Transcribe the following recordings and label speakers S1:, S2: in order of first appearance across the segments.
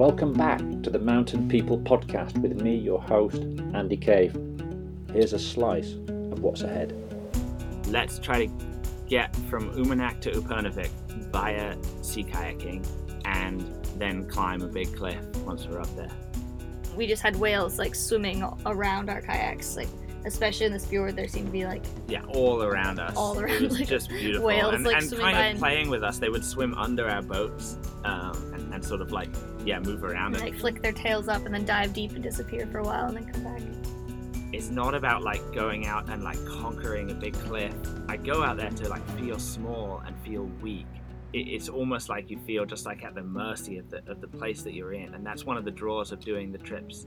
S1: Welcome back to the Mountain People podcast with me, your host, Andy Cave. Here's a slice of what's ahead.
S2: Let's try to get from Umanak to Upernavik via sea kayaking and then climb a big cliff once we're up there.
S3: We just had whales like swimming around our kayaks, like especially in this fjord. There seemed to be like
S2: Yeah, all around us.
S3: All
S2: It
S3: around,
S2: was
S3: like,
S2: just beautiful.
S3: whales,
S2: and
S3: like,
S2: and
S3: swimming
S2: kind
S3: by
S2: of
S3: and-
S2: playing with us. They would swim under our boats um, and, and sort of like, yeah, move around.
S3: and, like flick their tails up and then dive deep and disappear for a while and then come back.
S2: it's not about like going out and like conquering a big cliff. I go out there to like feel small and feel weak. It, it's almost like you feel just like at the mercy of the of the place that you're in, and that's one of the draws of doing the trips.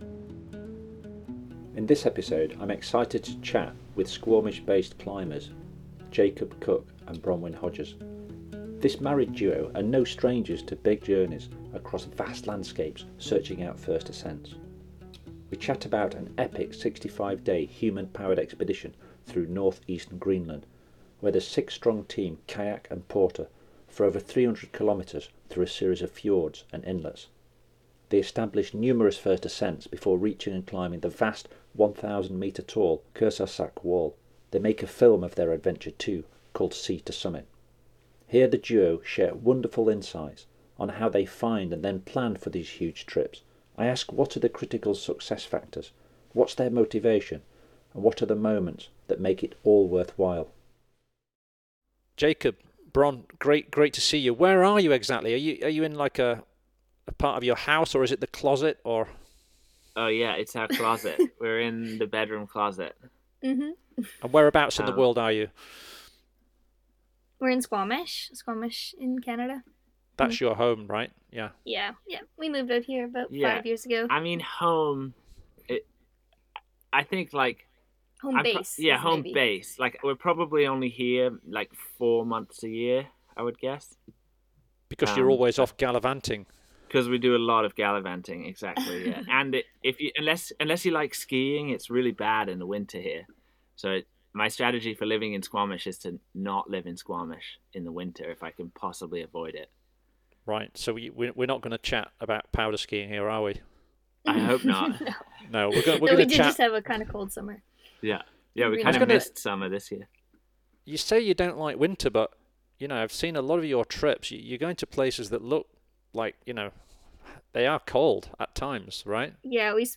S1: In this episode, I'm excited to chat with Squamish based climbers Jacob Cook and Bronwyn Hodgins. This married duo are no strangers to big journeys across vast landscapes searching out first ascents. We chat about an epic 65 day human powered expedition through northeastern Greenland, where the six strong team kayak and porter for over 300 kilometres through a series of fjords and inlets. They established numerous first ascents before reaching and climbing the vast 1,000 metre tall Kersarsak wall. They make a film of their adventure too, called Sea to Summit. Here the duo share wonderful insights on how they find and then plan for these huge trips. I ask what are the critical success factors, what's their motivation, and what are the moments that make it all worthwhile.
S4: Jacob, Bron, great, great to see you. Where are you exactly? Are you are you in like a, a part of your house, or is it the closet, or
S2: Oh yeah, it's our closet. We're in the bedroom closet.
S3: hmm
S4: and whereabouts in the
S2: Um,
S4: world are you?
S3: We're in Squamish, Squamish in Canada.
S4: That's your home, right? Yeah.
S3: Yeah, yeah. We moved out here about
S2: Yeah.
S3: five years ago.
S2: I mean, home. It. I think like
S3: Home
S2: I'm pro-
S3: base.
S2: yeah, home
S3: maybe.
S2: base. Like we're probably only here like four months a year, I would guess.
S4: Because you're
S2: Um,
S4: always off gallivanting.
S2: because we do a lot of gallivanting exactly yeah and it, if you unless unless you like skiing it's really bad in the winter here so it, my strategy for living in squamish is to not live in squamish in the winter if i can possibly avoid it
S4: Right. So we we- we're not going to chat about powder skiing here, are we?
S2: i hope not
S3: no,
S4: No, we're going we're
S3: No, we
S4: going to
S3: did
S4: chat.
S3: just have a kind of cold summer.
S2: yeah yeah we
S3: Really?
S2: kind of
S4: gonna-
S2: missed summer this year
S4: You say you don't like winter, but you know I've seen a lot of your trips. You- You're going to places that look like you know they are cold at times, right?
S3: Yeah, we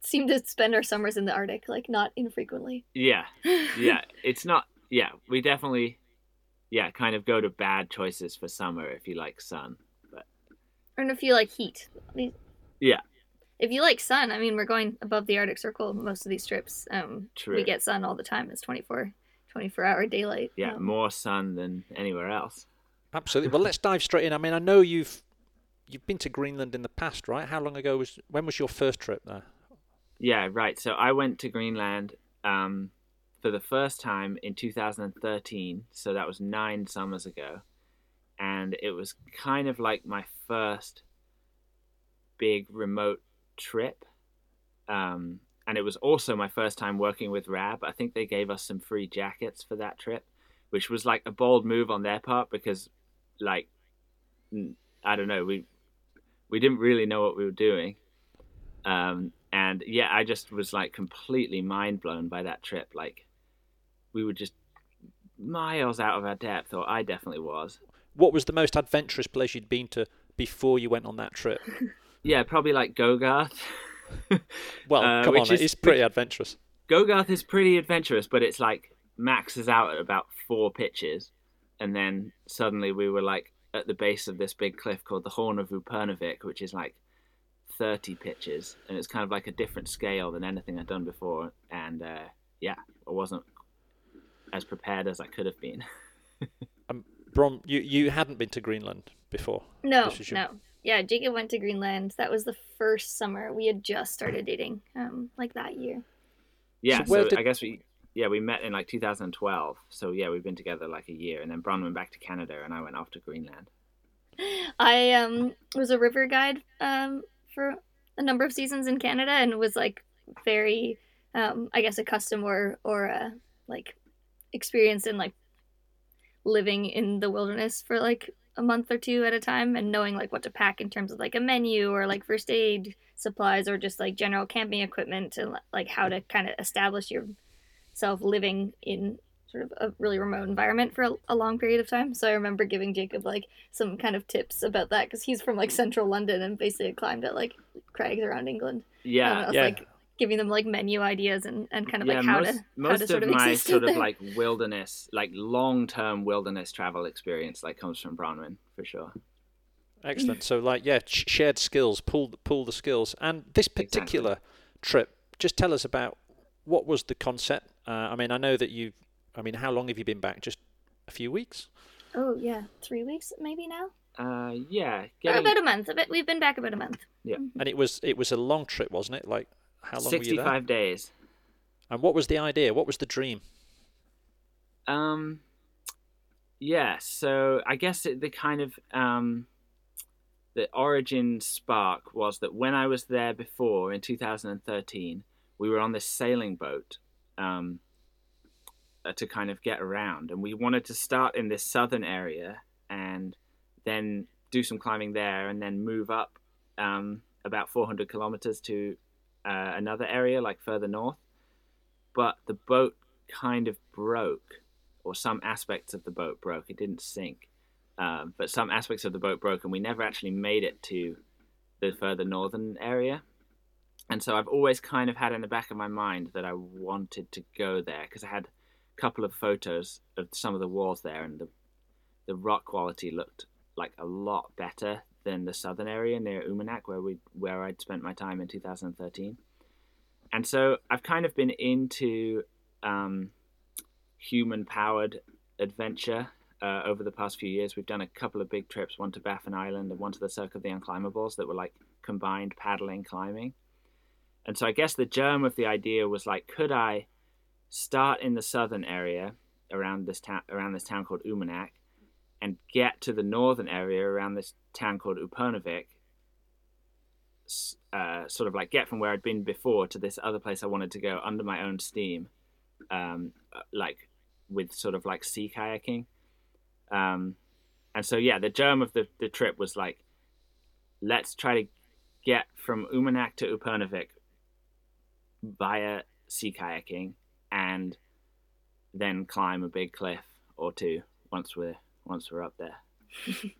S3: seem to spend our summers in the Arctic, like not infrequently.
S2: yeah yeah it's not yeah we definitely yeah kind of go to bad choices for summer if you like sun but
S3: And if you like heat.
S2: Yeah.
S3: If you like sun, I mean, we're going above the Arctic Circle most of these trips. Um,
S2: True.
S3: We get sun all the time. It's 24, 24 hour daylight.
S2: yeah
S3: Um,
S2: more sun than anywhere else
S4: Absolutely. Well, let's dive straight in. I mean, I know you've you've been to Greenland in the past, right? How long ago was when was your first trip there?
S2: Yeah, right. So I went to Greenland um, for the first time in 2013. So that was nine summers ago. And it was kind of like my first big remote trip. Um, and it was also my first time working with RAB. I think they gave us some free jackets for that trip, which was like a bold move on their part because, like, I don't know, we we didn't really know what we were doing. Um, and yeah, I just was like completely mind blown by that trip. Like, we were just miles out of our depth, or I definitely was.
S4: What was the most adventurous place you'd been to before you went on that trip?
S2: Yeah, probably like Gogarth.
S4: Well,
S2: Uh,
S4: come on,
S2: is-
S4: it's pretty adventurous.
S2: Gogarth is pretty adventurous, but it's like maxes out at about four pitches, and then suddenly we were like at the base of this big cliff called the Horn of Upernavik, which is like thirty pitches, and it's kind of like a different scale than anything I'd done before. And uh, yeah, I wasn't as prepared as I could have been.
S4: Bron, you you hadn't been to Greenland before.
S3: No,
S4: your-
S3: no. Yeah, Jacob went to Greenland. That was the first summer we had just started dating, um, like that year.
S2: Yeah,
S4: So
S2: so,
S4: did-
S2: I guess we yeah we met in like 2012. So yeah, we've been together like a year, and then Bron went back to Canada, and I went off to Greenland.
S3: I um was a river guide um for a number of seasons in Canada and was like very um I guess accustomed or or uh, like experienced in like living in the wilderness for like a month or two at a time and knowing like what to pack in terms of like a menu or like first aid supplies or just like general camping equipment and like how to kind of establish yourself living in sort of a really remote environment for a, a long period of time. So I remember giving Jacob like some kind of tips about that because he's from like central London and basically climbed at like crags around England.
S2: Yeah,
S3: and I was
S4: Yeah.
S3: like giving them like menu ideas and, and kind of
S2: yeah.
S3: like how
S2: most
S3: to how
S2: most
S3: to sort
S2: of
S3: of
S2: my
S3: exist
S2: sort
S3: out
S2: of like wilderness, like long term wilderness travel experience, like comes from Bronwyn for sure.
S4: Excellent. So, like, yeah, sh- shared skills, pull pull the skills. And this particular trip, just tell us about what was the concept. Uh, I mean, I know that you. I mean, how long have you been back? Just a few weeks.
S3: Oh yeah, three weeks maybe now.
S2: Uh, yeah, getting
S3: about a month. A bit. We've been back about a month.
S4: Yeah, and it was it was a long trip, wasn't it? Like, how long were you there?
S2: days.
S4: And what was the idea? What was the dream?
S2: Um, yeah. So I guess it, the kind of um, the origin spark was that when I was there before in 2013, we were on this sailing boat um, uh, to kind of get around, and we wanted to start in this southern area and then do some climbing there, and then move up um, about 400 kilometers to uh, another area like further north. But the boat kind of broke or some aspects of the boat broke. It didn't sink, um, but some aspects of the boat broke, and we never actually made it to the further northern area. And so I've always kind of had in the back of my mind that I wanted to go there because I had a couple of photos of some of the walls there, and the the rock quality looked like a lot better than the southern area near Umanak, where we where I'd spent my time in 2013. And so I've kind of been into um, human powered adventure uh, over the past few years. We've done a couple of big trips, one to Baffin Island and one to the Cirque of the Unclimbables, that were like combined paddling climbing. And so I guess the germ of the idea was like, could I start in the southern area around this town around this town called Umanak and get to the northern area around this town called Upernavik, uh, sort of like get from where I'd been before to this other place I wanted to go under my own steam, um, uh, like with sort of like sea kayaking. Um, and so yeah, the germ of the, the trip was like, let's try to get from Umanak to Upernavik via sea kayaking and then climb a big cliff or two once we're once we're up there.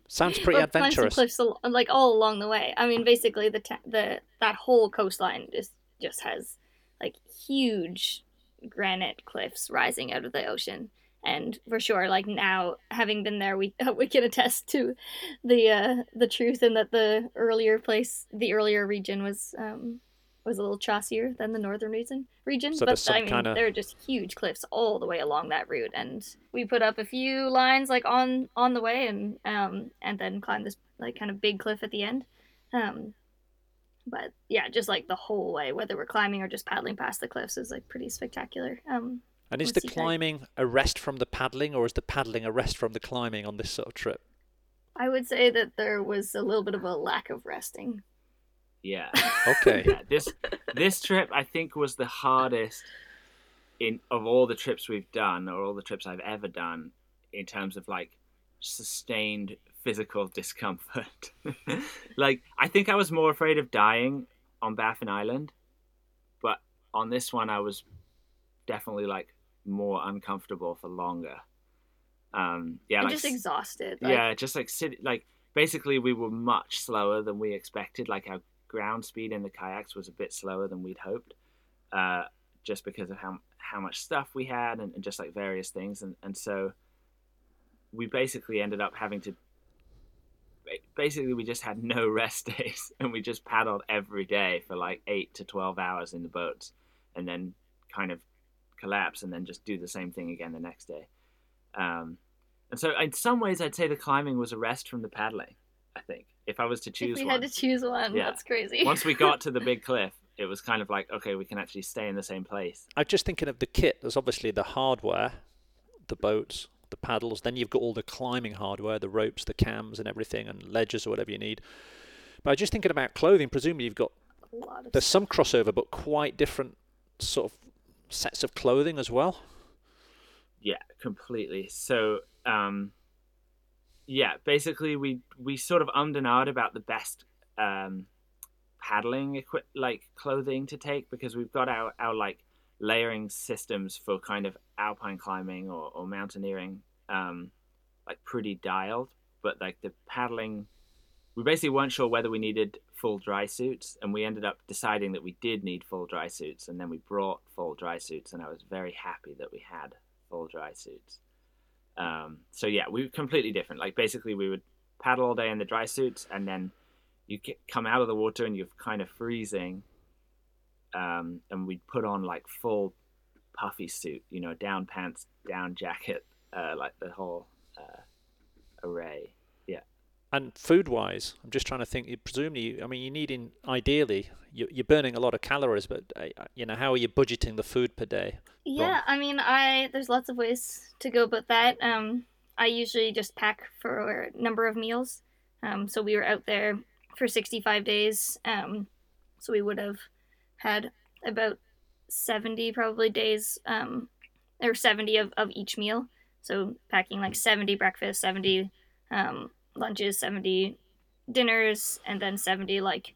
S4: Sounds pretty
S3: Well, climb some
S4: adventurous.
S3: cliffs al- like all along the way. I mean, basically the ta- the that whole coastline just just has like huge granite cliffs rising out of the ocean. And for sure, like now having been there, we we can attest to the uh, the truth and that the earlier place, the earlier region was um, was a little chossier than the northern region. Region,
S4: So
S3: but I mean,
S4: kinda-
S3: there are just huge cliffs all the way along that route, and we put up a few lines like on on the way, and um and then climbed this like kind of big cliff at the end. Um, but yeah, just like the whole way, whether we're climbing or just paddling past the cliffs, is like pretty spectacular. Um,
S4: And is the climbing a rest from the paddling, or is the paddling a rest from the climbing on this sort of trip?
S3: I would say that there was a little bit of a lack of resting.
S2: Yeah.
S4: Okay.
S2: yeah, this this trip I think was the hardest in of all the trips we've done or all the trips I've ever done in terms of like sustained physical discomfort. like I think I was more afraid of dying on Baffin Island, but on this one I was definitely like more uncomfortable for longer. Um yeah, like
S3: just exhausted. Like,
S2: yeah, just like sit like basically we were much slower than we expected. Like our ground speed in the kayaks was a bit slower than we'd hoped, uh, just because of how how much stuff we had and, and just like various things. And and so we basically ended up having to. Basically, we just had no rest days, and we just paddled every day for like eight to twelve hours in the boats, and then kind of collapse, and then just do the same thing again the next day. Um, and so, in some ways, I'd say the climbing was a rest from the paddling. I think if I was to
S3: if
S2: choose
S3: we
S2: one,
S3: had to choose one,
S2: Yeah.
S3: that's crazy.
S2: once we got to the big cliff, it was kind of like okay, we can actually stay in the same place.
S4: I'm just thinking of the kit. There's obviously the hardware, the boats, the paddles. Then you've got all the climbing hardware, the ropes, the cams, and everything, and ledges or whatever you need. But I'm just thinking about clothing. Presumably you've got
S3: a lot of
S4: there's some crossover, but quite different sort of sets of clothing as well.
S2: Yeah, completely. So, um, yeah, basically we we sort of ummed and about the best um, paddling equip like clothing to take because we've got our, our like layering systems for kind of alpine climbing or, or mountaineering um, like pretty dialed, but like the paddling we basically weren't sure whether we needed full dry suits and we ended up deciding that we did need full dry suits and then we brought full dry suits and I was very happy that we had full dry suits. Um, so yeah, we were completely different. Like basically we would paddle all day in the dry suits and then you come out of the water and you're kind of freezing. Um, and we'd put on like full puffy suit, you know, down pants, down jacket, uh, like the whole uh, array.
S4: And food wise, I'm just trying to think. You presumably, I mean, you're needing ideally, you're burning a lot of calories, but uh, you know, how are you budgeting the food per day?
S3: Yeah, I mean, I there's lots of ways to go about that. Um, I usually just pack for a number of meals. Um, so we were out there for 65 days. Um, so we would have had about 70 probably days, um, or 70 of, of each meal. So packing like 70 breakfast, 70 um, lunches, 70 dinners, and then 70 like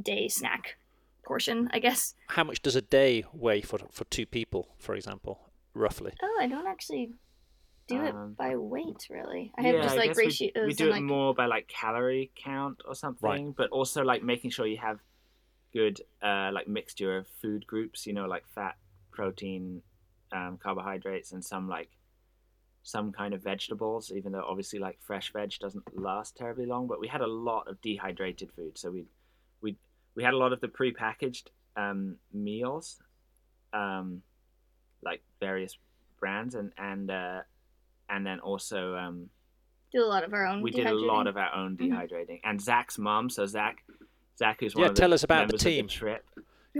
S3: day snack portion, I guess.
S4: How much does a day weigh for for two people, for example, roughly?
S3: Oh, I don't actually do it um, by weight, really. I have
S2: yeah,
S3: just like
S2: ratios. We, we do it like... more by like calorie count or something, right. but also like making sure you have good uh, like mixture of food groups. You know, like fat, protein, um, carbohydrates, and some like some kind of vegetables. Even though obviously like fresh veg doesn't last terribly long, but we had a lot of dehydrated food, so we we we had a lot of the prepackaged um, meals, um, like various brands, and and uh, and then also um,
S3: do a lot of our own.
S2: We did a lot of our own mm-hmm. dehydrating, mm-hmm. and Zach's mom. So Zach, Zach is one
S4: yeah.
S2: of
S4: the tell us
S2: about
S4: the team
S2: the trip.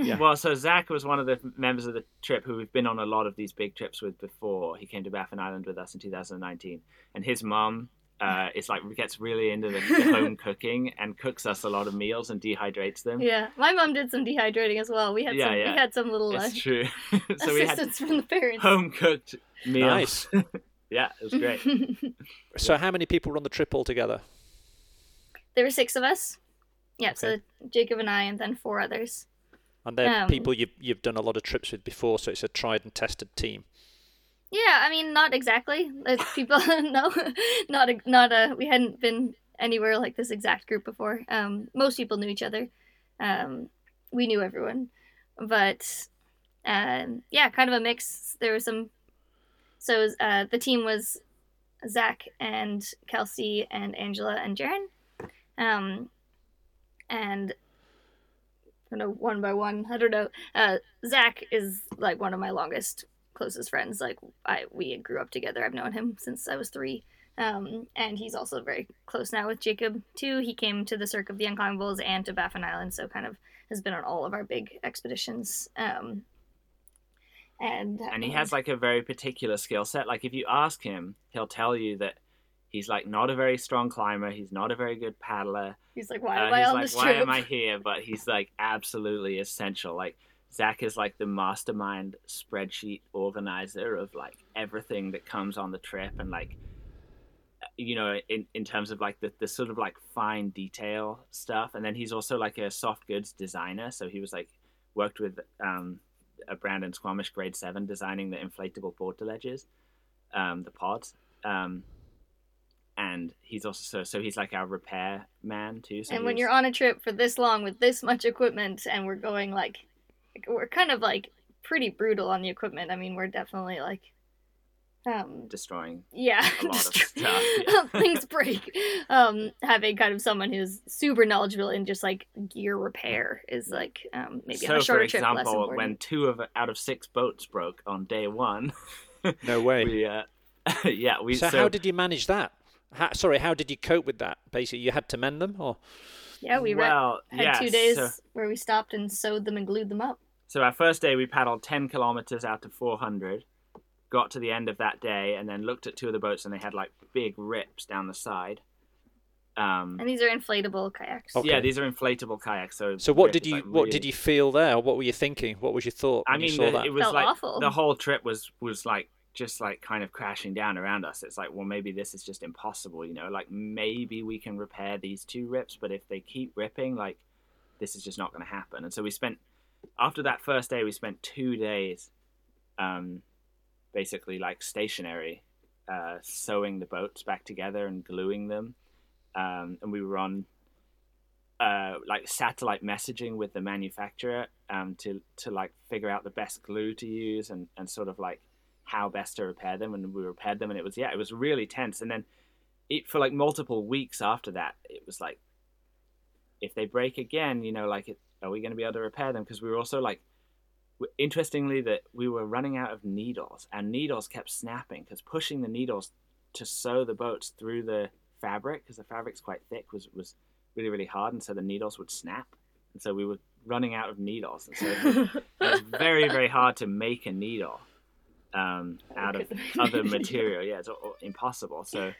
S2: Yeah. Well, so Zach was one of the members of the trip who we've been on a lot of these big trips with before. He came to Baffin Island with us in 2019, and his mom uh, is like gets really into the, the, home cooking and cooks us a lot of meals and dehydrates them.
S3: Yeah, my mom did some dehydrating as well. We had yeah, some. Yeah. We had some little.
S2: It's
S3: uh,
S2: true.
S3: so we had from the parents.
S2: Home cooked meals.
S4: Nice.
S2: Yeah, it was great.
S4: so, how many people were on the trip altogether?
S3: There were six of us. Yeah, okay. so Jacob and I, and then four others.
S4: And they're um, people you've you've done a lot of trips with before, so it's a tried and tested team.
S3: Yeah, I mean, not exactly. There's people, no, not a, not a. We hadn't been anywhere like this exact group before. Um, most people knew each other. Um, we knew everyone, but um, yeah, kind of a mix. There was some so uh, the team was Zach and Kelsey and Angela and Jaren. Um, and I don't know one by one. I don't know. Uh, Zach is like one of my longest, closest friends. Like I, we grew up together. I've known him since I was three. Um, and he's also very close now with Jacob too. He came to the Cirque of the Unclimbables and to Baffin Island, so kind of has been on all of our big expeditions. Um, and
S2: and he has like a very particular skill set like if you ask him he'll tell you that he's like not a very strong climber. He's not a very good paddler.
S3: He's like why am uh, i on
S2: like,
S3: this
S2: why
S3: trip?
S2: am i here? But he's like absolutely essential. Like zach is like the mastermind spreadsheet organizer of like everything that comes on the trip and like you know in, in terms of like the, the sort of like fine detail stuff. And then he's also like a soft goods designer. So he was like worked with um a brand in Squamish Grade VII designing the inflatable portaledges, um, the pods. Um, and he's also so so he's like our repair man too. So
S3: and when you're on a trip for this long with this much equipment, and we're going like, we're kind of like pretty brutal on the equipment. I mean, we're definitely like um,
S2: destroying
S3: yeah,
S2: a lot of stuff. Yeah.
S3: things break. Um, having kind of someone who's super knowledgeable in just like gear repair is like um, maybe
S2: so
S3: on a shorter
S2: for example,
S3: trip less important.
S2: when two of out of six boats broke on day one,
S4: no way.
S2: We, uh, yeah, we.
S4: So, so, how did you manage that? How, sorry, how did you cope with that? Basically, you had to mend them, or
S3: yeah, we
S2: well,
S3: had
S2: yeah,
S3: two days
S2: so,
S3: where we stopped and sewed them and glued them up.
S2: So our first day, we paddled ten kilometers out of four hundred got to the end of that day and then looked at two of the boats and they had like big rips down the side. Um,
S3: and these are inflatable kayaks.
S2: Okay. Yeah, these are inflatable kayaks. So,
S4: so what did you like really... what did you feel there? What were you thinking? What was your thought?
S2: I mean,
S4: the,
S2: it was
S3: Felt
S2: like
S3: awful.
S2: the whole trip was was like just like kind of crashing down around us. It's like, well, maybe this is just impossible, you know, like maybe we can repair these two rips, but if they keep ripping, like this is just not going to happen. And so we spent, after that first day, we spent two days um, basically like stationary, uh, sewing the boats back together and gluing them. Um, and we were on uh, like satellite messaging with the manufacturer um, to to like figure out the best glue to use and, and sort of like how best to repair them and we repaired them and it was yeah it was really tense. And then it for like multiple weeks after that it was like if they break again you know like it, are we going to be able to repair them? Because we were also like interestingly that we were running out of needles and needles kept snapping because pushing the needles to sew the boats through the fabric because the fabric's quite thick was was really really hard and so the needles would snap. And so we were running out of needles and so it was, it was very very hard to make a needle um, out of other material. Yeah, it's impossible. So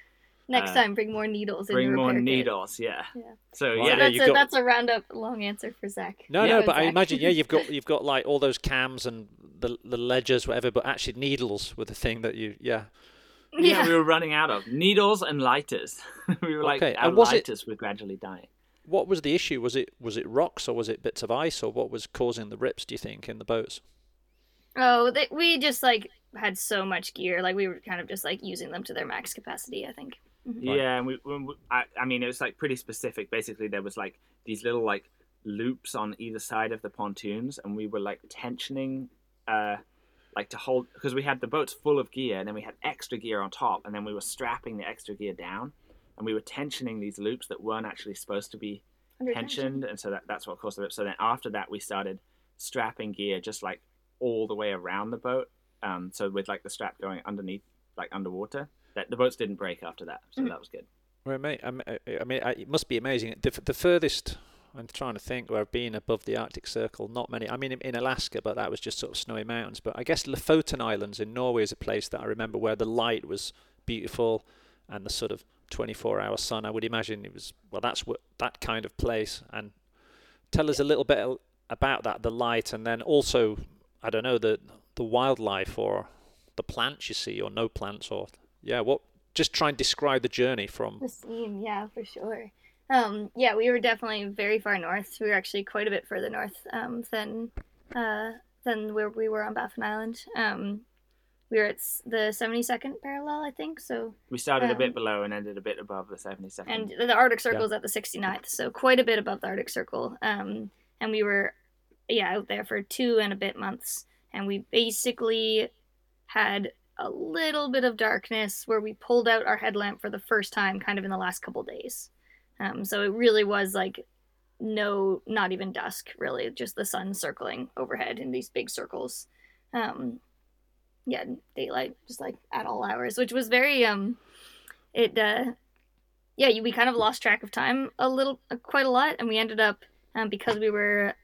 S3: next uh, time, bring more needles.
S2: Bring more needles.
S3: Yeah.
S2: yeah. So
S3: well,
S2: yeah,
S3: that's, a, got... that's a roundup long answer for Zach.
S4: No, yeah, no, but Zach. I imagine yeah, you've got you've got like all those cams and the the ledgers, whatever. But actually, needles were the thing that you yeah.
S2: Yeah, yeah we were running out of needles and lighters. we were like okay. our lighters it... were gradually dying
S4: what was the issue? Was it was it rocks or was it bits of ice or what was causing the rips? Do you think in the boats?
S3: Oh, they, we just like had so much gear, like we were kind of just like using them to their max capacity. I think.
S2: Mm-hmm. Yeah, and we, we I, I mean, it was like pretty specific. Basically, there was like these little like loops on either side of the pontoons, and we were like tensioning, uh, like to hold because we had the boats full of gear, and then we had extra gear on top, and then we were strapping the extra gear down, and we were tensioning these loops that weren't actually supposed to be tensioned, tension. and so that, that's what caused the rip. So then after that, we started strapping gear just like all the way around the boat. Um, so with like the strap going underneath, like underwater, that the boats didn't break after that. So mm. that was good.
S4: Well, mate, I mean, it must be amazing. The, the furthest I'm trying to think where I've been above the Arctic Circle. Not many. I mean, in, in, Alaska, but that was just sort of snowy mountains. But I guess Lofoten Islands in Norway is a place that I remember where the light was beautiful and the sort of 24-hour sun. I would imagine it was well. That's what that kind of place. And tell us a little bit about that, the light, and then also I don't know the the wildlife or the plants you see or no plants or yeah what just try and describe the journey from
S3: the scene yeah for sure. Um, yeah we were definitely very far north. We were actually quite a bit further north um, than uh, than where we were on Baffin Island. Um, we were at the 72nd parallel I think so
S2: we started a bit um, below and ended a bit above the 72nd
S3: and the Arctic Circle is at the 69th so quite a bit above the Arctic Circle. Um, and we were yeah out there for two and a bit months. And we basically had a little bit of darkness where we pulled out our headlamp for the first time kind of in the last couple days. Um, so it really was like no not even dusk really just the sun circling overhead in these big circles. Um, yeah daylight just like at all hours which was very um it uh yeah we kind of lost track of time a little quite a lot and we ended up um, because we were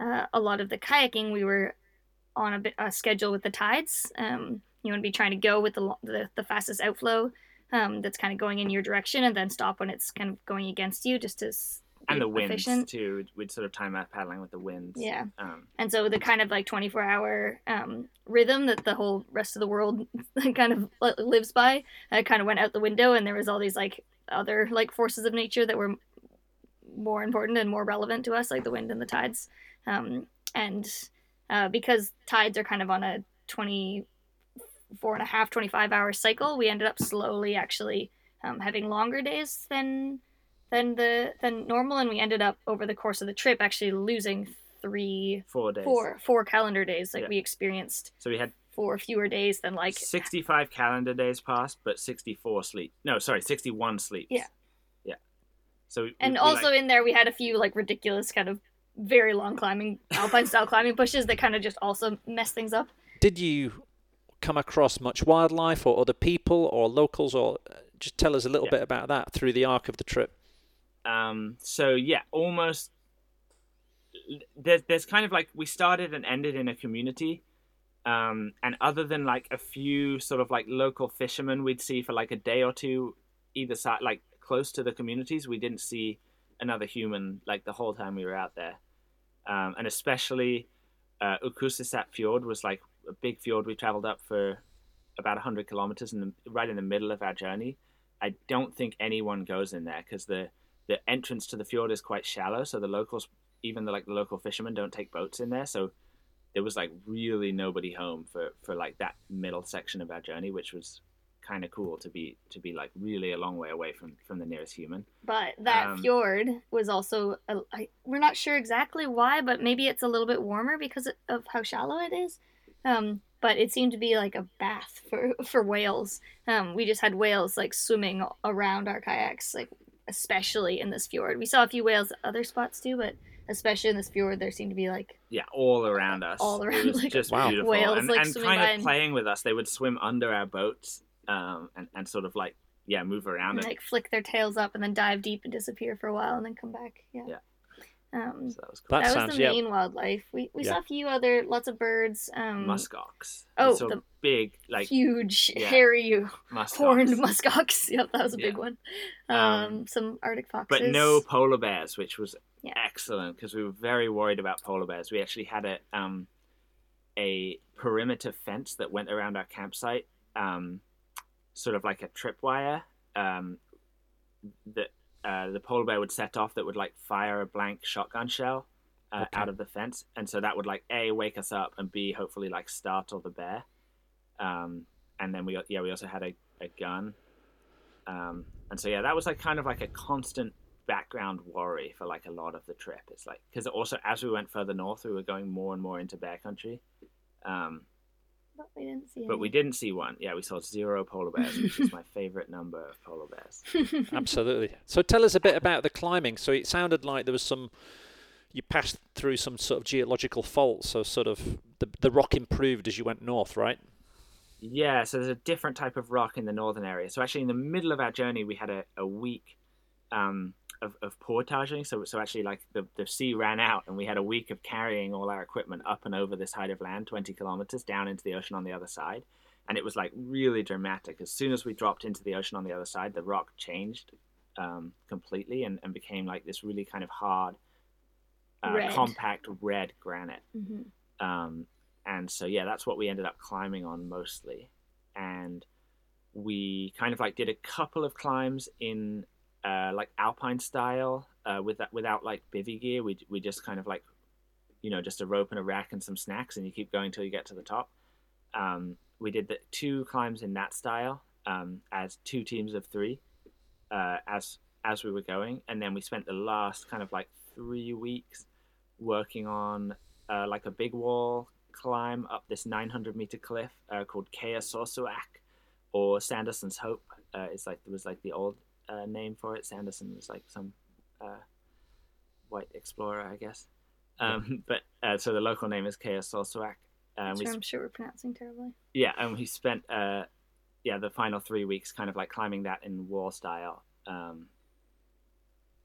S3: uh, a lot of the kayaking we were on a, bit, a schedule with the tides. Um, you want to be trying to go with the, the, the fastest outflow um, that's kind of going in your direction and then stop when it's kind of going against you just to
S2: and the winds efficient. too we'd sort of time out paddling with the winds
S3: yeah um, and so the kind of like 24 hour um, rhythm that the whole rest of the world kind of lives by uh, kind of went out the window and there was all these like other like forces of nature that were more important and more relevant to us like the wind and the tides. Um, and uh, because tides are kind of on a 24 and a half 25 hour cycle we ended up slowly actually um, having longer days than than the than normal. And we ended up over the course of the trip actually losing three
S2: four days.
S3: four four calendar days. Like yeah. we experienced
S2: so we had
S3: four fewer days than like
S2: 65 calendar days passed but 64 sleep no sorry 61 sleeps.
S3: Yeah
S2: yeah so
S3: and
S2: we,
S3: also
S2: like...
S3: in there we had a few like ridiculous kind of very long climbing alpine style climbing bushes that kind of just also mess things up.
S4: Did you come across much wildlife or other people or locals or uh, just tell us a little yeah. bit about that through the arc of the trip?
S2: Um, so yeah, almost there's there's kind of like we started and ended in a community. Um, and other than like a few sort of like local fishermen we'd see for like a day or two either side like close to the communities we didn't see another human like the whole time we were out there um, and especially uh, Ukkusissat Fjord was like a big fjord we traveled up for about 100 kilometers the right in the middle of our journey. I don't think anyone goes in there because the the entrance to the fjord is quite shallow, so the locals, even the like the local fishermen, don't take boats in there. So there was like really nobody home for for like that middle section of our journey, which was kind of cool to be to be like really a long way away from from the nearest human.
S3: But that
S2: Um,
S3: fjord was also a, I, we're not sure exactly why, but maybe it's a little bit warmer because of how shallow it is. Um, but it seemed to be like a bath for for whales. Um, we just had whales like swimming around our kayaks, like especially in this fjord. We saw a few whales at other spots too, but especially in this fjord, there seemed to be like
S2: Yeah, all around us.
S3: All around,
S2: it was
S3: like,
S2: just
S4: Wow.
S2: beautiful,
S3: whales,
S2: and,
S3: like,
S2: and kind
S3: by
S2: of
S3: and-
S2: playing with us. They would swim under our boats, um, and and sort of like yeah, move around
S3: and,
S2: it.
S3: like flick their tails up and then dive deep and disappear for a while and then come back. Yeah.
S2: Yeah.
S3: Um,
S2: So that was cool.
S4: That
S3: that
S4: sounds
S3: was the
S4: yeah.
S3: main wildlife. We we
S4: Yeah.
S3: saw a few other lots of birds. Um,
S2: muskox.
S3: oh,
S2: so
S3: the
S2: big like
S3: huge,
S2: yeah.
S3: hairy,
S2: muskox.
S3: horned muskox. Yep, that was a big one. Um,
S2: Um,
S3: some Arctic foxes.
S2: but no polar bears, which was
S3: Yeah.
S2: excellent because we were very worried about polar bears. We actually had a um, a perimeter fence that went around our campsite, um, sort of like a tripwire um, that uh, the polar bear would set off that would like fire a blank shotgun shell uh,
S4: Okay.
S2: out of the fence, and so that would like a wake us up and b hopefully like startle the bear. Um, and then we got yeah we also had a, a gun, um, and so yeah that was like kind of like a constant background worry for like a lot of the trip. It's like because also as we went further north, we were going more and more into bear country. Um,
S3: we didn't see.
S2: but we didn't see one. Yeah, we saw zero polar bears, which is my favorite number of polar bears.
S4: Absolutely. So tell us a bit about the climbing. So it sounded like there was some. You passed through some sort of geological fault, so sort of the the rock improved as you went north, right?
S2: Yeah, so there's a different type of rock in the northern area. So actually, in the middle of our journey, we had a, a week um, of, of portaging. So so actually, like the, the sea ran out, and we had a week of carrying all our equipment up and over this height of land, 20 kilometers down into the ocean on the other side. And it was like really dramatic. As soon as we dropped into the ocean on the other side, the rock changed um, completely and, and became like this really kind of hard, uh,
S3: Red.
S2: compact red granite.
S3: Mhm.
S2: Um, and so yeah, that's what we ended up climbing on mostly. And we kind of like did a couple of climbs in uh, like alpine style uh, with that without like bivy gear. We we just kind of like you know just a rope and a rack and some snacks, and you keep going till you get to the top. Um, we did the two climbs in that style um, as two teams of three uh, as as we were going, and then we spent the last kind of like three weeks working on uh, like a big wall climb up this 900 meter cliff uh, called Kea Sorsuak or Sanderson's Hope. Uh, it's like it was like the old uh, name for it. Sanderson was like some uh, white explorer, I guess. Um, but uh, so the local name is Kea Sorsuak. Um,
S3: Which I'm sure we're pronouncing terribly.
S2: yeah, and we spent uh, yeah the final three weeks kind of like climbing that in wall style. Um,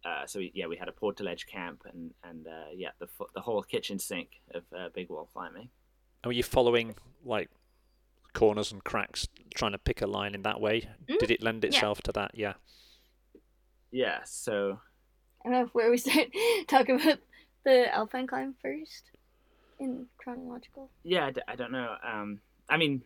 S2: uh, so we, yeah, we had a portaledge camp and and uh, yeah the the whole kitchen sink of uh, big wall climbing.
S4: And were you following like corners and cracks, trying to pick a line in that way?
S3: Mm,
S4: Did it lend itself to that? Yeah.
S2: Yeah, so
S3: I don't know where we start. Talk about the alpine climb first, in chronological.
S2: yeah, I d- I don't know. Um, I mean,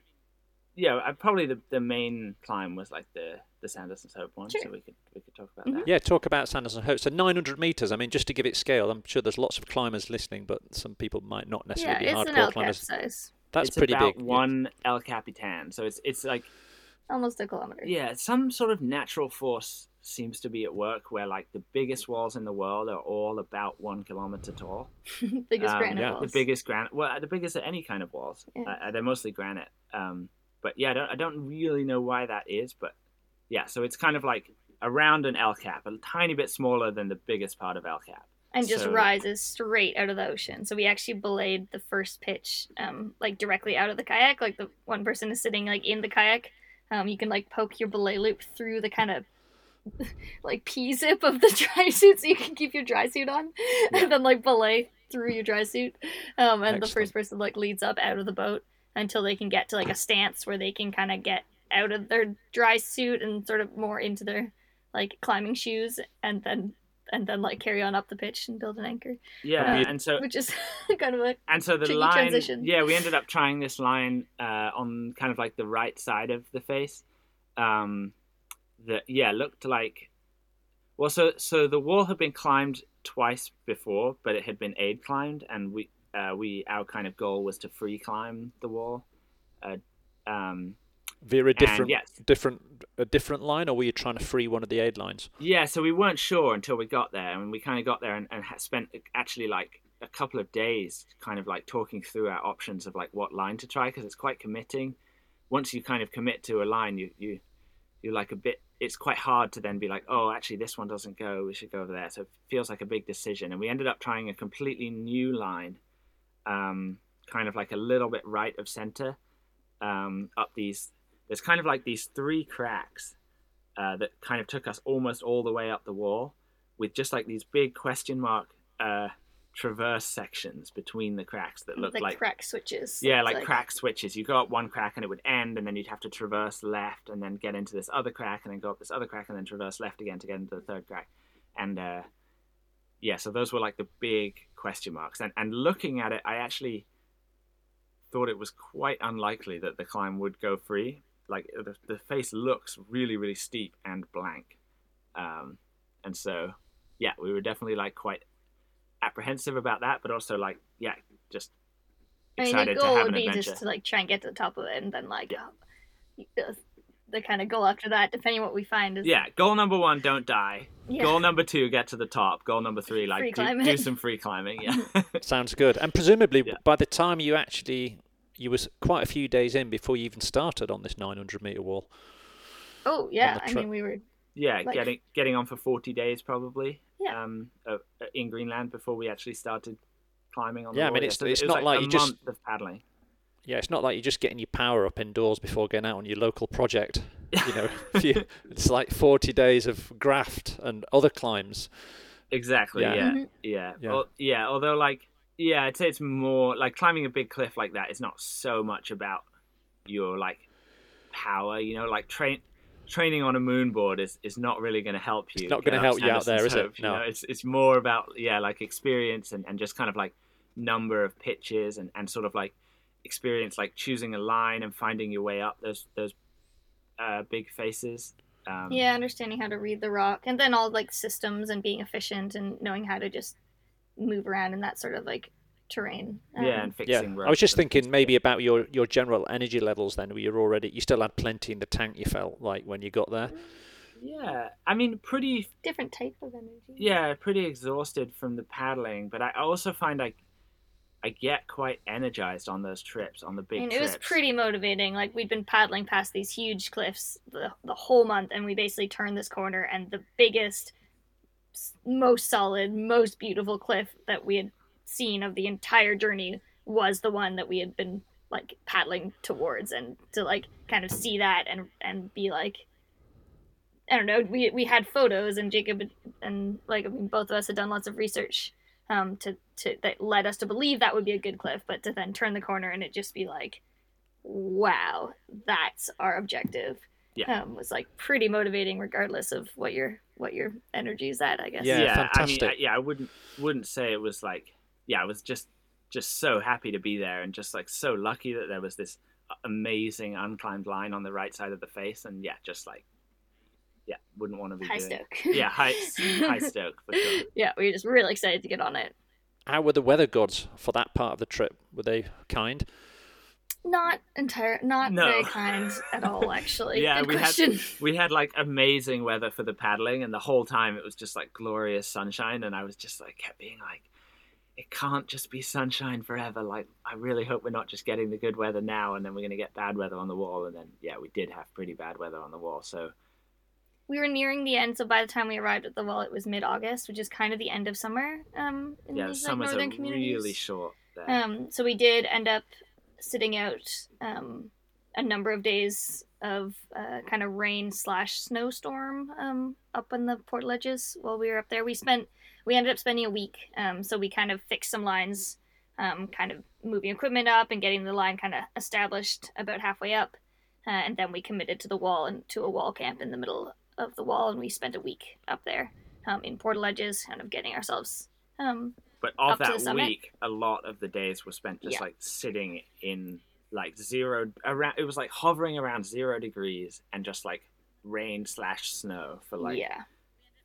S2: yeah, I, probably the, the main climb was like the the Sanderson's Hope one,
S3: Sure.
S2: so we could we could talk about
S3: Mhm.
S2: that.
S4: Yeah, talk about Sanderson Hope. So 900 meters. I mean, just to give it scale, I'm sure there's lots of climbers listening, but some people might not
S3: Yeah,
S4: necessarily
S3: it's
S4: be
S3: an
S4: hardcore
S3: El Cap
S4: climbers.
S3: size,
S4: That's
S2: it's
S4: pretty
S2: about
S4: big. yeah.
S2: one El Capitan, so it's it's like
S3: almost a kilometer.
S2: yeah, some sort of natural force seems to be at work where like the biggest walls in the world are all about one kilometer tall.
S3: biggest
S2: Um,
S3: granite
S4: yeah,
S3: walls.
S2: The biggest granite, well, the biggest of any kind of walls.
S3: Yeah.
S2: Uh, they're mostly granite. Um, but yeah, I don't, I don't really know why that is, but yeah, so it's kind of like around an El Cap, a tiny bit smaller than the biggest part of El Cap.
S3: and just
S2: so-
S3: rises straight out of the ocean. So we actually belayed the first pitch, um, like directly out of the kayak. Like the one person is sitting like in the kayak. Um, you can like poke your belay loop through the kind of like P zip of the dry suit, so you can keep your dry suit on,
S2: Yeah.
S3: and then like belay through your dry suit. Um, and the first person like leads up out of the boat until they can get to like a stance where they can kind of get out of their dry suit and sort of more into their like climbing shoes, and then and then like carry on up the pitch and build an anchor.
S2: Yeah,
S3: Uh,
S2: and so
S3: which is kind of a
S2: and so the line
S3: transition.
S2: yeah we ended up trying this line uh, on kind of like the right side of the face um that yeah looked like well so so the wall had been climbed twice before but it had been aid climbed and we uh, we our kind of goal was to free climb the wall uh, um
S4: Via a different,
S2: yes.
S4: different, a different line, or were you trying to free one of the aid lines?
S2: Yeah, so we weren't sure until we got there, and we kind of got there and, and spent actually like a couple of days kind of like talking through our options of like what line to try because it's quite committing. Once you kind of commit to a line, you you you're like a bit. It's quite hard to then be like, oh, actually this one doesn't go. We should go over there. So it feels like a big decision, and we ended up trying a completely new line, um, kind of like a little bit right of center, um, up these. There's kind of like these three cracks uh, that kind of took us almost all the way up the wall with just like these big question mark uh, traverse sections between the cracks that look
S3: like,
S2: like
S3: crack switches.
S2: yeah
S3: It's
S2: like, crack switches. You go up one crack and it would end and then you'd have to traverse left and then get into this other crack and then go up this other crack and then traverse left again to get into the third crack. And uh, yeah so those were like the big question marks. And, and looking at it i actually thought it was quite unlikely that the climb would go free like the, the face looks really really steep and blank. Um, and so yeah we were definitely like quite apprehensive about that but also like yeah just excited
S3: I mean,
S2: excited
S3: the
S2: to
S3: goal
S2: have
S3: would
S2: an
S3: be
S2: adventure.
S3: just to like try and get to the top of it, and then like uh, the, the kind of goal after that, depending what we find, is
S2: yeah goal number one don't die.
S3: Yeah.
S2: goal number two get to the top. Goal number three
S3: Free
S2: like do, do some free climbing yeah.
S4: Sounds good. And presumably,
S2: Yeah.
S4: by the time you actually, you was quite a few days in before you even started on this 900 meter wall.
S3: Oh yeah,
S4: the
S3: I mean we were
S2: yeah
S3: Like-
S2: getting getting on for 40 days probably
S3: Yeah.
S2: um uh, in greenland before we actually started climbing on the
S4: Yeah, I mean, it's-
S2: so
S4: it's
S2: it
S4: not like
S2: a
S4: you just
S2: of paddling.
S4: Yeah, it's not like you're just getting your power up indoors before going out on your local project. You know, you, it's like 40 days of graft and other climbs.
S2: Exactly.
S4: Yeah.
S2: Yeah.
S3: Mhm.
S2: Yeah.
S4: Yeah.
S2: Well, yeah. Although, like, yeah, I'd say it's more like climbing a big cliff like that is not so much about your like power. You know, like train training on a MoonBoard is, is not really going to help you.
S4: It's
S2: not
S4: gonna help you out
S2: Sanderson's
S4: there, is it?
S2: Hope, you
S4: No.
S2: know? it's it's more about yeah, like experience and, and just kind of like number of pitches and, and sort of like experience like choosing a line and finding your way up those those uh, big faces. Um,
S3: yeah understanding how to read the rock, and then all like systems and being efficient and knowing how to just move around in that sort of like terrain. Um,
S2: Yeah, and
S4: Yeah. I was just thinking maybe about your, your general energy levels then. Where you're already, you still had plenty in the tank, you felt like when you got there.
S2: Yeah, I mean, pretty
S3: different type of energy.
S2: yeah, pretty exhausted from the paddling, but I also find I I get quite energized on those trips, on the
S3: I
S2: big
S3: mean, it
S2: trips.
S3: was pretty motivating. Like we'd been paddling past these huge cliffs the the whole month, and we basically turned this corner, and the biggest, s- most solid, most beautiful cliff that we had seen of the entire journey was the one that we had been like paddling towards, and to like kind of see that and and be like. I don't know. We we had photos, and Jacob had- and like I mean, both of us had done lots of research um, to to that led us to believe that would be a good cliff, but to then turn the corner and it just be like, wow, that's our objective.
S2: Yeah.
S3: um, was like pretty motivating, regardless of what your what your energy is at. I guess.
S4: Yeah,
S2: yeah, I mean, I, yeah, I wouldn't wouldn't say it was like yeah, I was just just so happy to be there and just like so lucky that there was this amazing unclimbed line on the right side of the face, and yeah, just like yeah, wouldn't want to be
S3: High
S2: doing.
S3: stoke.
S2: Yeah, high high stoke for sure.
S3: yeah, we were just really excited to get on it.
S4: How were the weather gods for that part of the trip? Were they kind?
S3: Not entire, not
S2: No.
S3: very kind at all. Actually,
S2: Yeah,
S3: Good
S2: we had-
S3: question.
S2: we had like amazing weather for the paddling and the whole time it was just like glorious sunshine and i was just like kept being like it can't just be sunshine forever like i really hope we're not just getting the good weather now and then we're going to get bad weather on the wall and then yeah we did have pretty bad weather on the wall so
S3: we were nearing the end, so by the time we arrived at the wall, it was mid-August, which is kind of the end of summer. Um, in
S2: yeah the
S3: these like,
S2: summers are
S3: northern communities.
S2: really short there
S3: Um, so we did end up sitting out um, a number of days of uh, kind of rain slash snowstorm um, up on the portaledges while we were up there. We spent we ended up spending a week, um, so we kind of fixed some lines, um, kind of moving equipment up and getting the line kind of established about halfway up, uh, and then we committed to the wall and to a wall camp in the middle of the wall, and we spent a week up there. um, in portaledges, kind of getting ourselves.
S2: But of
S3: Up to the
S2: that week, a lot of the days were spent just
S3: Yeah.
S2: like sitting in like zero around. It was like hovering around zero degrees and just like rain slash snow for like
S3: yeah,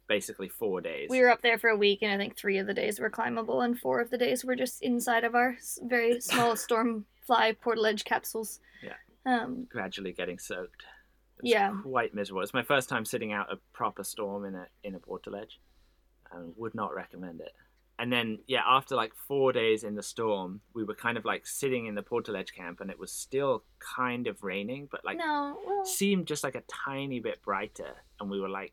S2: basically four days.
S3: we were up there for a week, and I think three of the days were climbable, and four of the days were just inside of our very small storm fly portaledge capsules.
S2: Yeah.
S3: Um,
S2: gradually getting soaked. It's
S3: Yeah.
S2: quite miserable. It's my first time sitting out a proper storm in a in a portaledge. and would not recommend it. And then yeah, after like four days in the storm, we were kind of like sitting in the portaledge camp, and it was still kind of raining, but like
S3: no, well,
S2: seemed just like a tiny bit brighter, and we were like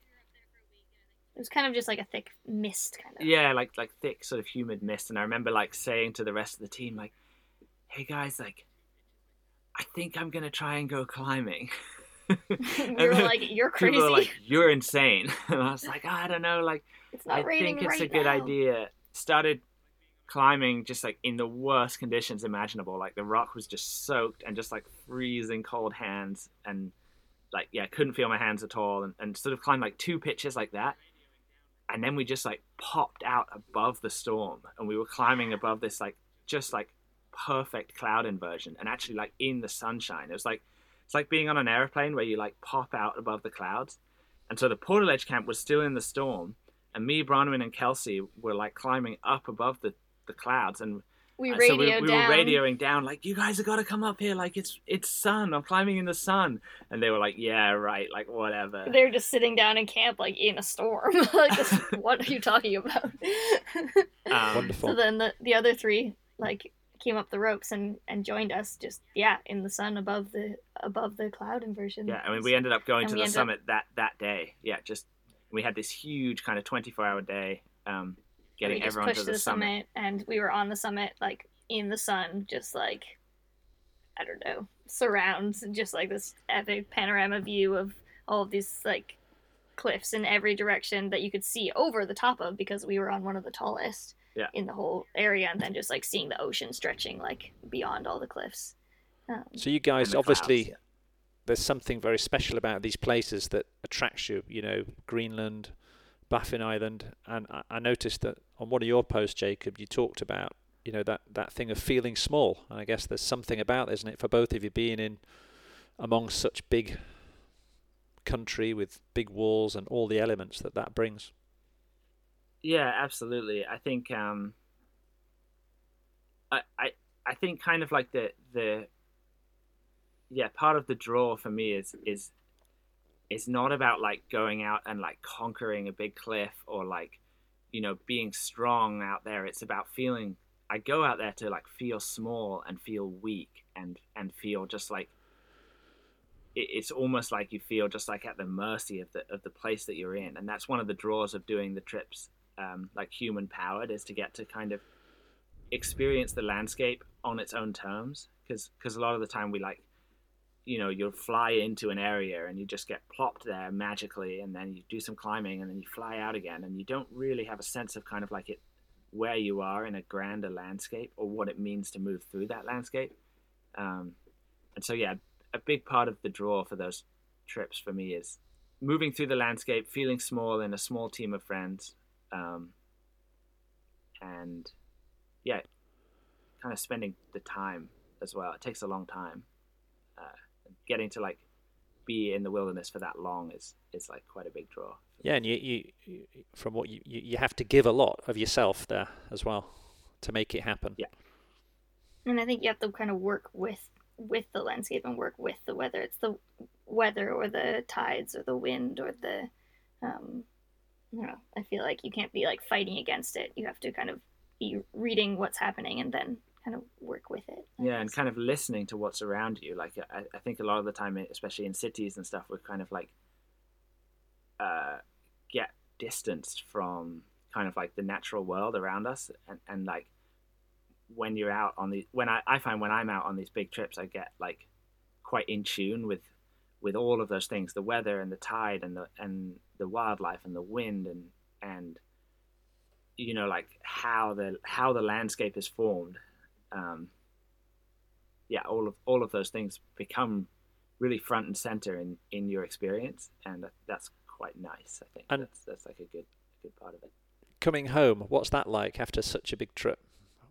S3: it was kind of just like a thick mist, kind of.
S2: yeah, like like thick sort of humid mist. And I remember like saying to the rest of the team like, "Hey guys, like." I think I'm gonna try and go climbing.
S3: we were like, "You're crazy.
S2: People were like, "You're insane," and I was like, "I don't know, like
S3: it's not
S2: I
S3: raining
S2: think it's
S3: right
S2: a good
S3: now."
S2: idea." Started climbing just like in the worst conditions imaginable. Like the rock was just soaked and just like freezing cold hands, and like yeah, couldn't feel my hands at all, and, and sort of climbed like two pitches like that, and then we just like popped out above the storm, and we were climbing above this like just like perfect cloud inversion, and actually like in the sunshine. It was like it's like being on an airplane where you like pop out above the clouds. And so the portaledge camp was still in the storm, and me, Bronwyn, and Kelsey were like climbing up above the, the clouds, and
S3: We
S2: uh,
S3: radioed
S2: so we, we
S3: down.
S2: were radioing down like, "You guys have got to come up here! Like it's it's sun. I'm climbing in the sun." And they were like, "Yeah, right. Like whatever."
S3: They're just sitting down in camp, like in a storm. like, this, what are you talking about?
S2: Um,
S4: Wonderful.
S3: so then the, the other three like came up the ropes and and joined us just yeah in the sun above the above the cloud inversion.
S2: Yeah, I mean, we ended up going
S3: And
S2: to the
S3: ended up-
S2: summit that that day. Yeah, just we had this huge kind of 24 hour day, um,
S3: we
S2: getting
S3: just
S2: everyone
S3: pushed
S2: to the, summit.
S3: and we were on the summit like in the sun, just like I don't know, surrounds just like this epic panorama view of all of these like cliffs in every direction that you could see over the top of because we were on one of the tallest
S2: Yeah.
S3: in the whole area and then just like seeing the ocean stretching like beyond all the cliffs. Um,
S4: So you guys obviously
S2: clouds, yeah.
S4: There's something very special about these places that attracts you. You know, Greenland, Baffin Island, and I, I noticed that on one of your posts, Jacob, you talked about you know that that thing of feeling small. And I guess there's something about, isn't it, for both of you being in among such big country with big walls and all the elements that that brings.
S2: Yeah, absolutely. I think um I I I think kind of like the the yeah, part of the draw for me is is is not about like going out and like conquering a big cliff or like you know being strong out there. It's about feeling I go out there to like feel small and feel weak and and feel just like it, it's almost like you feel just like at the mercy of the of the place that you're in, and that's one of the draws of doing the trips, um, like human powered, is to get to kind of experience the landscape on its own terms. Because Because a lot of the time we like, you know, you'll fly into an area and you just get plopped there magically, and then you do some climbing, and then you fly out again, and you don't really have a sense of kind of like it where you are in a grander landscape or what it means to move through that landscape. Um, and so yeah, a big part of the draw for those trips for me is moving through the landscape, feeling small in a small team of friends, um, and yeah, kind of spending the time as well. It takes a long time. Uh, getting to like be in the wilderness for that long is is like quite a big draw.
S4: Yeah, and you, you, you from what you, you you have to give a lot of yourself there as well to make it happen.
S2: Yeah.
S3: and I think you have to kind of work with with the landscape and work with the weather. It's the weather or the tides or the wind or the um I don't know. I feel like you can't be like fighting against it. You have to kind of be reading what's happening and then kind of work with it. I
S2: yeah and kind of listening to what's around you like I, I think a lot of the time especially in cities and stuff we're kind of like uh get distanced from kind of like the natural world around us and, and like when you're out on the when I, I find when i'm out on these big trips i get like quite in tune with with all of those things the weather and the tide and the and the wildlife and the wind and and you know like how the how the landscape is formed um, yeah, all of all of those things become really front and center in in your experience, and that, that's quite nice. I think
S4: And-
S2: that's that's like a good good part of it.
S4: Coming home, what's that like after such a big trip?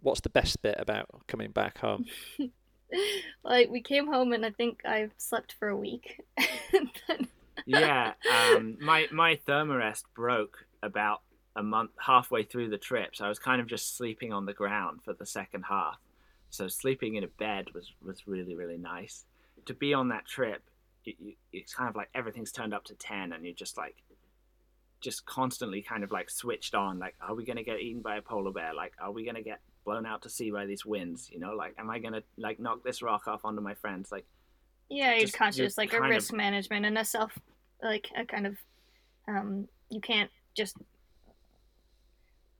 S4: What's the best bit about coming back home?
S3: like we came home and I think I slept for a week.
S2: yeah, um, my my thermarest broke about a month halfway through the trip, so I was kind of just sleeping on the ground for the second half. So sleeping in a bed was was really really nice. To be on that trip, it, it's kind of like everything's turned up to ten, and you're just like just constantly kind of like switched on like are we going to get eaten by a polar bear? Like are we going to get blown out to sea by these winds? You know like am i going to like knock this rock off onto my friends? Like
S3: yeah you're conscious like a risk of... management and a self like a kind of um you can't just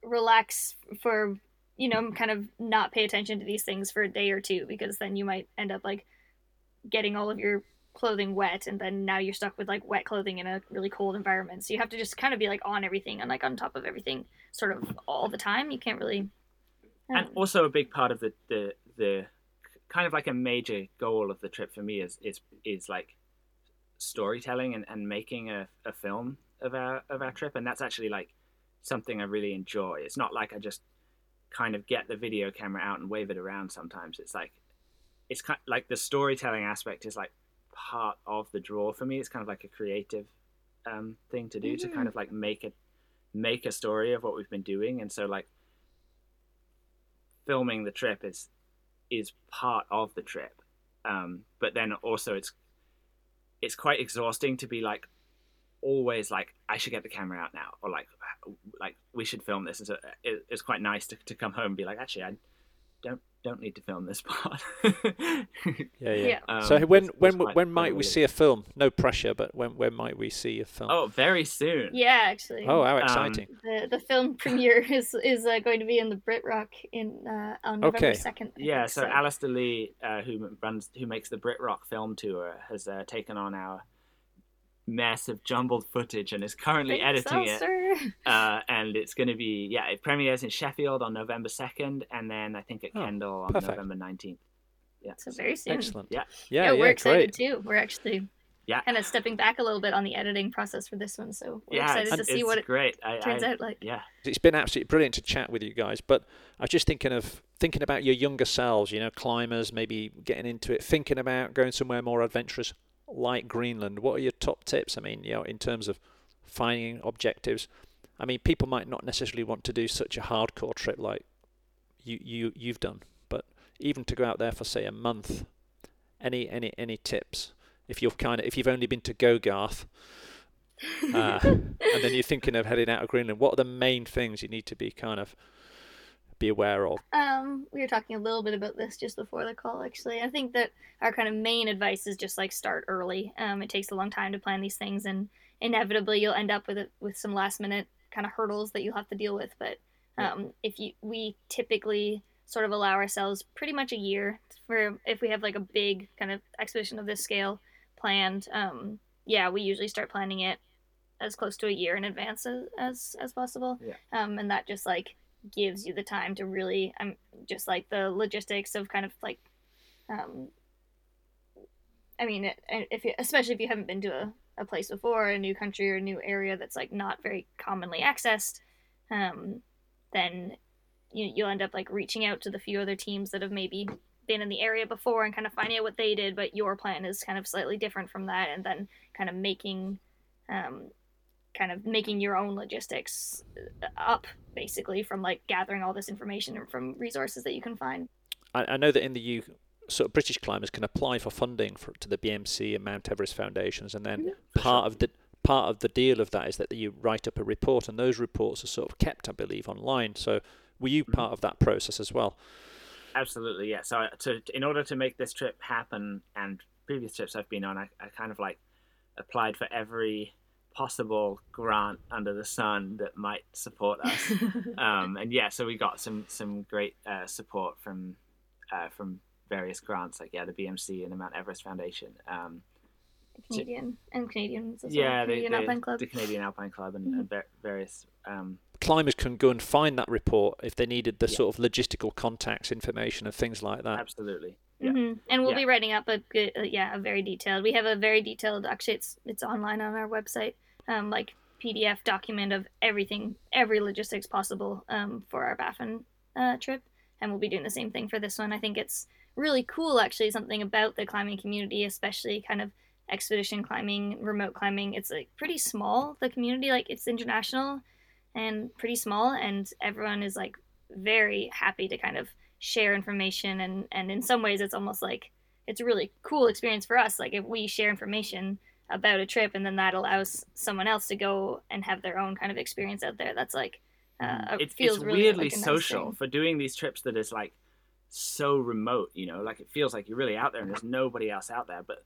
S3: relax for you know kind of not pay attention to these things for a day or two because then you might end up like getting all of your clothing wet and then now you're stuck with like wet clothing in a really cold environment. So you have to just kind of be like on everything and like on top of everything sort of all the time. You can't really
S2: and also a big part of the the the kind of like a major goal of the trip for me is is is like storytelling and, and making a, a film of our of our trip. And that's actually like something I really enjoy. It's not like I just kind of get the video camera out and wave it around sometimes. It's like it's kind of like the storytelling aspect is like part of the draw for me. It's kind of like a creative um, thing to do mm-hmm. to kind mm-hmm. of like make it make a story of what we've been doing, and so like filming the trip is is part of the trip. Um, but then also it's it's quite exhausting to be like always like I should get the camera out now or like like we should film this and so it, it's quite nice to, to come home and be like actually I don't don't need to film this part.
S4: yeah, yeah. yeah. Um, so when it's, when it's when might we see a film? No pressure, but when when might we see a film?
S2: Oh, very soon.
S3: Yeah, actually.
S4: Oh, how um, exciting!
S3: Um, the the film premiere is is uh, going to be in the Brit Rock in uh, on November second.
S2: Okay. Yeah, so, so Alastair Lee, uh, who runs who makes the Brit Rock film tour, has uh, taken on our massive jumbled footage and is currently editing so, it. Uh, and it's going to be yeah, it premieres in Sheffield on November second, and then I think at oh, Kendal on perfect. November nineteenth.
S3: Yeah, so very soon.
S4: Excellent.
S2: Yeah,
S3: yeah, yeah we're excited great. too. We're actually yeah kind of stepping back a little bit on the editing process for this one, so we're yeah, excited to see what it
S2: great.
S3: I, turns
S2: I,
S3: out like.
S2: Yeah,
S4: it's been absolutely brilliant to chat with you guys, but I was just thinking of thinking about your younger selves, you know, climbers, maybe getting into it, thinking about going somewhere more adventurous like Greenland, what are your top tips? I mean, you know, in terms of finding objectives. I mean, people might not necessarily want to do such a hardcore trip like you you you've done, but even to go out there for say a month, any any any tips? If you've kind of if you've only been to Gogarth, uh, and then you're thinking of heading out of Greenland, what are the main things you need to be kind of be aware of?
S3: Um, we were talking a little bit about this just before the call. Actually, I think that our kind of main advice is just like start early. Um, it takes a long time to plan these things, and inevitably you'll end up with it with some last minute kind of hurdles that you'll have to deal with. But um, if you, we typically sort of allow ourselves pretty much a year for if we have like a big kind of expedition of this scale planned. Um, yeah, we usually start planning it as close to a year in advance as as, as possible.
S2: Yeah.
S3: Um, and that just like gives you the time to really um just like the logistics of kind of like um i mean if you especially if you haven't been to a, a place before a new country or a new area that's like not very commonly accessed um then you, you'll end up like reaching out to the few other teams that have maybe been in the area before and kind of finding out what they did but your plan is kind of slightly different from that and then kind of making um, kind of making your own logistics up basically from like gathering all this information from resources that you can find.
S4: I, I know that in the U, sort of British climbers can apply for funding for, to the BMC and Mount Everest foundations, and then mm-hmm. part of the part of the deal of that is that you write up a report, and those reports are sort of kept, I believe, online. So were you mm-hmm. part of that process as well?
S2: Absolutely, yeah. So, to, in order to make this trip happen, and previous trips I've been on, I, I kind of like applied for every possible grant under the sun that might support us. um, and yeah, so we got some some great uh, support from uh, from various grants, like yeah, the BMC and the Mount Everest Foundation. Um,
S3: Canadian and Canadians as
S2: yeah,
S3: well. Canadian
S2: the,
S3: Alpine Club.
S2: the Canadian Alpine Club and, mm-hmm. and various um,
S4: climbers can go and find that report if they needed the yeah. sort of logistical contacts information and things like that.
S2: Absolutely.
S3: Yeah. Mm-hmm. And we'll yeah. be writing up a good, uh, yeah, a very detailed. We have a very detailed. Actually, it's it's online on our website. Um, like PDF document of everything, every logistics possible um, for our Baffin uh, trip, and we'll be doing the same thing for this one. I think it's really cool, actually, something about the climbing community, especially kind of expedition climbing, remote climbing. It's like pretty small. The community, like it's international and pretty small, and everyone is like very happy to kind of share information, and and in some ways, it's almost like it's a really cool experience for us. Like if we share information about a trip and then that allows someone else to go and have their own kind of experience out there that's like uh,
S2: it,
S3: feels
S2: it's
S3: really
S2: weirdly
S3: like nice
S2: social
S3: thing.
S2: for doing these trips that is like so remote you know like it feels like you're really out there and there's nobody else out there but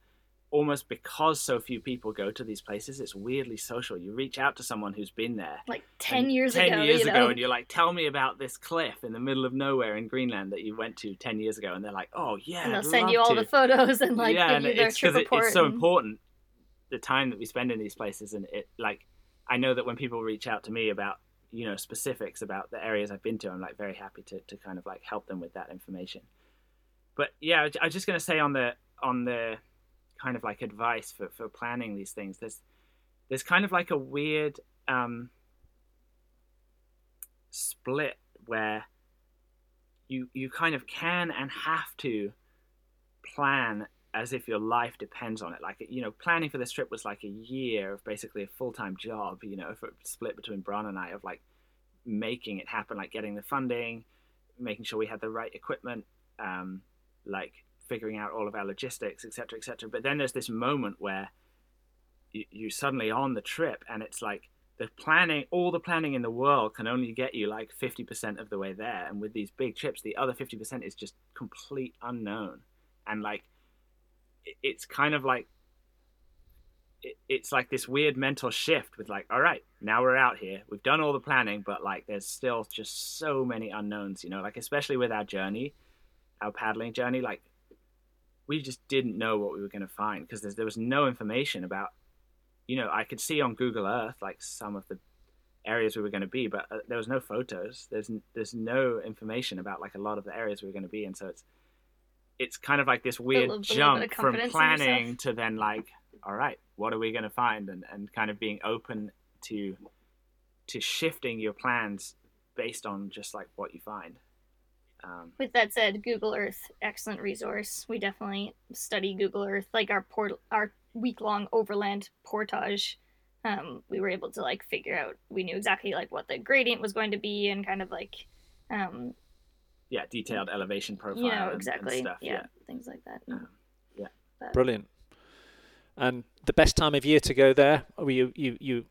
S2: almost because so few people go to these places it's weirdly social. You reach out to someone who's been there
S3: like 10
S2: and
S3: years
S2: 10
S3: ago
S2: years
S3: you
S2: ago and you're like tell me about this cliff in the middle of nowhere in greenland that you went to 10 years ago and they're like oh yeah
S3: and they'll
S2: I'd
S3: send you all
S2: to.
S3: the photos and like
S2: yeah
S3: give
S2: and
S3: you their
S2: it's because it, it's so
S3: and-
S2: important the time that we spend in these places and it like i know that when people reach out to me about you know specifics about the areas i've been to i'm like very happy to, to kind of like help them with that information. But yeah i was- I was just going to say on the on the kind of like advice for, for planning these things there's there's kind of like a weird um split where you you kind of can and have to plan as if your life depends on it. Like you know, planning for this trip was like a year of basically a full time job. You know, for split between Bron and I of like making it happen, like getting the funding, making sure we had the right equipment, um, like figuring out all of our logistics, etc., etc. But then there's this moment where you, you suddenly on the trip, and it's like the planning, all the planning in the world can only get you like 50% of the way there. And with these big trips, the other 50% is just complete unknown. And like, it's kind of like, it's like this weird mental shift with like, all right, now we're out here. We've done all the planning, but like, there's still just so many unknowns, you know, like, especially with our journey, our paddling journey, like, we just didn't know what we were going to find because there was no information about you know, I could see on Google Earth like some of the areas we were going to be, but uh, there was no photos. There's n- there's no information about like a lot of the areas we were going to be in. So it's it's kind of like this weird
S3: little bit of
S2: jump from planning to then like, all right, what are we going to find, and and kind of being open to to shifting your plans based on just like what you find. Um,
S3: With that said, Google Earth, excellent resource. We definitely study Google Earth, like our port, our week long overland portage. Um, we were able to like figure out. We knew exactly like what the gradient was going to be, and kind of like, um,
S2: yeah, detailed elevation profile.
S3: you know,
S2: and- and
S3: exactly,
S2: stuff,
S3: yeah, things like that.
S2: Um, yeah.
S3: But-
S4: Brilliant. And the best time of year to go there? Or you you you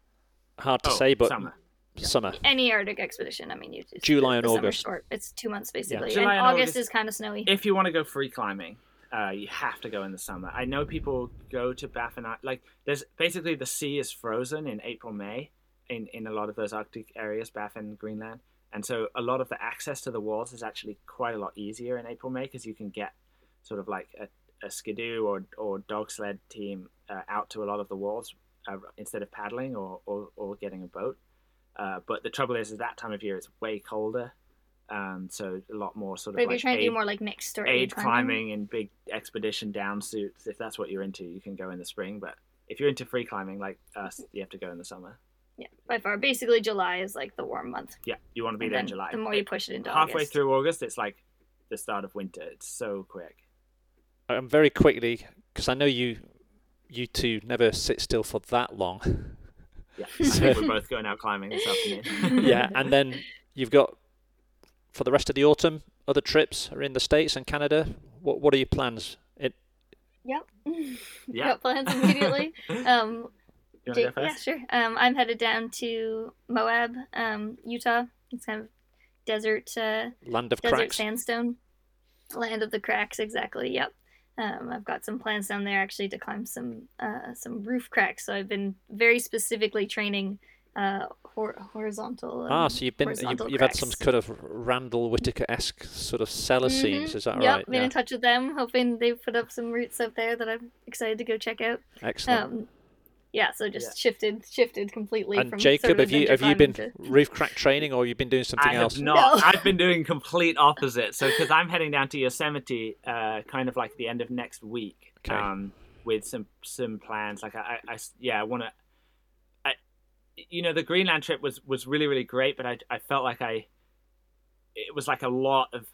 S4: hard to
S2: Oh,
S4: say, but
S2: summer.
S4: Summer.
S3: Any Arctic expedition, I mean, you just,
S4: July and August.
S3: Short. It's two months basically, Yeah.
S2: July
S3: and
S2: and
S3: August,
S2: August.
S3: is kind of snowy.
S2: if you want to go free climbing, uh, you have to go in the summer. I know people go to Baffin Like, there's basically the sea is frozen in April, May, in in a lot of those Arctic areas, Baffin, Greenland, and so a lot of the access to the walls is actually quite a lot easier in April, May because you can get sort of like a, a skidoo or or dog sled team uh, out to a lot of the walls uh, instead of paddling or, or or getting a boat. Uh, but the trouble is, is that time of year it's way colder, um, so a lot more sort of
S3: but if
S2: like
S3: you're trying to do more like mixed or
S2: aid climbing and big expedition down suits. If that's what you're into, you can go in the spring. But if you're into free climbing like us, you have to go in the summer.
S3: yeah, by far, basically July is like the warm month.
S2: Yeah, you want to be
S3: And
S2: there in July.
S3: The more you push it into
S2: halfway
S3: August.
S2: through August, it's like the start of winter. It's so quick.
S4: Um, very quickly, because I know you you two never sit still for that long.
S2: Yeah, I think we're both going out climbing this afternoon.
S4: yeah, and then you've got for the rest of the autumn other trips are in the states and Canada. What what are your plans? It
S3: Yep.
S2: Yeah.
S3: Got plans immediately. Um,
S2: You
S3: Jake-
S2: go
S3: yeah, sure. Um, I'm headed down to Moab, um, Utah. It's kind of desert, uh,
S4: land of
S3: desert
S4: cracks.
S3: sandstone, land of the cracks. Exactly. Yep. Um, I've got some plans down there actually to climb some uh, some roof cracks. So I've been very specifically training uh, hor- horizontal.
S4: Ah, so you've been you've, you've had some kind of Randall Whittaker esque sort of cellar
S3: Mhm.
S4: scenes. Is that
S3: yep,
S4: right?
S3: been
S4: Yeah.
S3: in touch with them, hoping they put up some routes up there that I'm excited to go check out.
S4: Excellent.
S3: Um, yeah, so just
S2: Yeah.
S3: shifted shifted completely
S4: and
S3: from
S4: Jacob,
S3: sort of
S4: have you have you been
S3: to-
S4: roof crack training or you've been doing something
S2: I
S4: else?
S2: have not.
S3: No.
S2: I've been doing complete opposite. So because I'm heading down to Yosemite, uh, kind of like the end of next week,
S4: Okay.
S2: um, with some some plans. Like i i yeah, I want to. I you know, the Greenland trip was was really really great, but I I felt like I it was like a lot of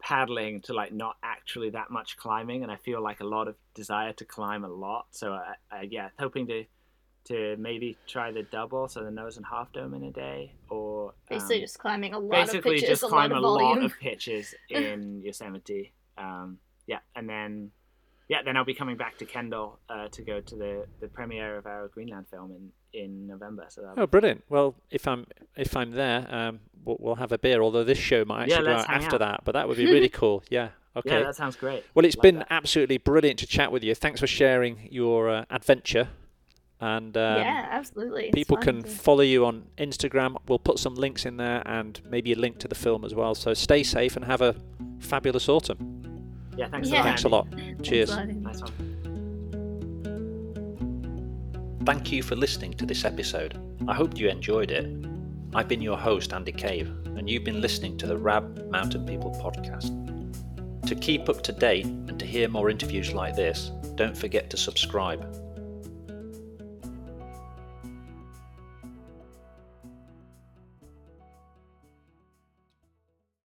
S2: paddling to like not actually that much climbing, and I feel like a lot of desire to climb a lot. So I, I yeah, hoping to to maybe try the double, so the nose and half dome in a day, or
S3: basically
S2: um,
S3: just climbing a lot
S2: basically
S3: of pitches,
S2: just climb
S3: a
S2: a
S3: lot of
S2: lot
S3: volume.
S2: of pitches in Yosemite. Um, yeah, and then yeah, then I'll be coming back to Kendal uh, to go to the, the premiere of our Greenland film in, in November. So that'll
S4: Oh, brilliant! Well, if I'm if I'm there, um, we'll, we'll have a beer. Although this show might
S2: Yeah,
S4: actually go out after
S2: out.
S4: that, but that would be really cool. Yeah. Okay.
S2: Yeah, that sounds great.
S4: Well, it's
S2: Like
S4: been
S2: that.
S4: absolutely brilliant to chat with you. Thanks for sharing your uh, adventure. And um,
S3: yeah, absolutely. It's
S4: people can
S3: to-
S4: follow you on Instagram. We'll put some links in there and maybe a link to the film as well. So stay safe and have a fabulous autumn.
S2: Yeah, thanks
S3: Yeah.
S2: a lot.
S4: Thanks a
S2: Andy.
S4: lot.
S3: Thanks
S4: Cheers.
S3: a lot,
S2: Nice one.
S1: Thank you for listening to this episode. I hope you enjoyed it. I've been your host, Andy Cave, and you've been listening to the Rab Mountain People podcast. To keep up to date and to hear more interviews like this, don't forget to subscribe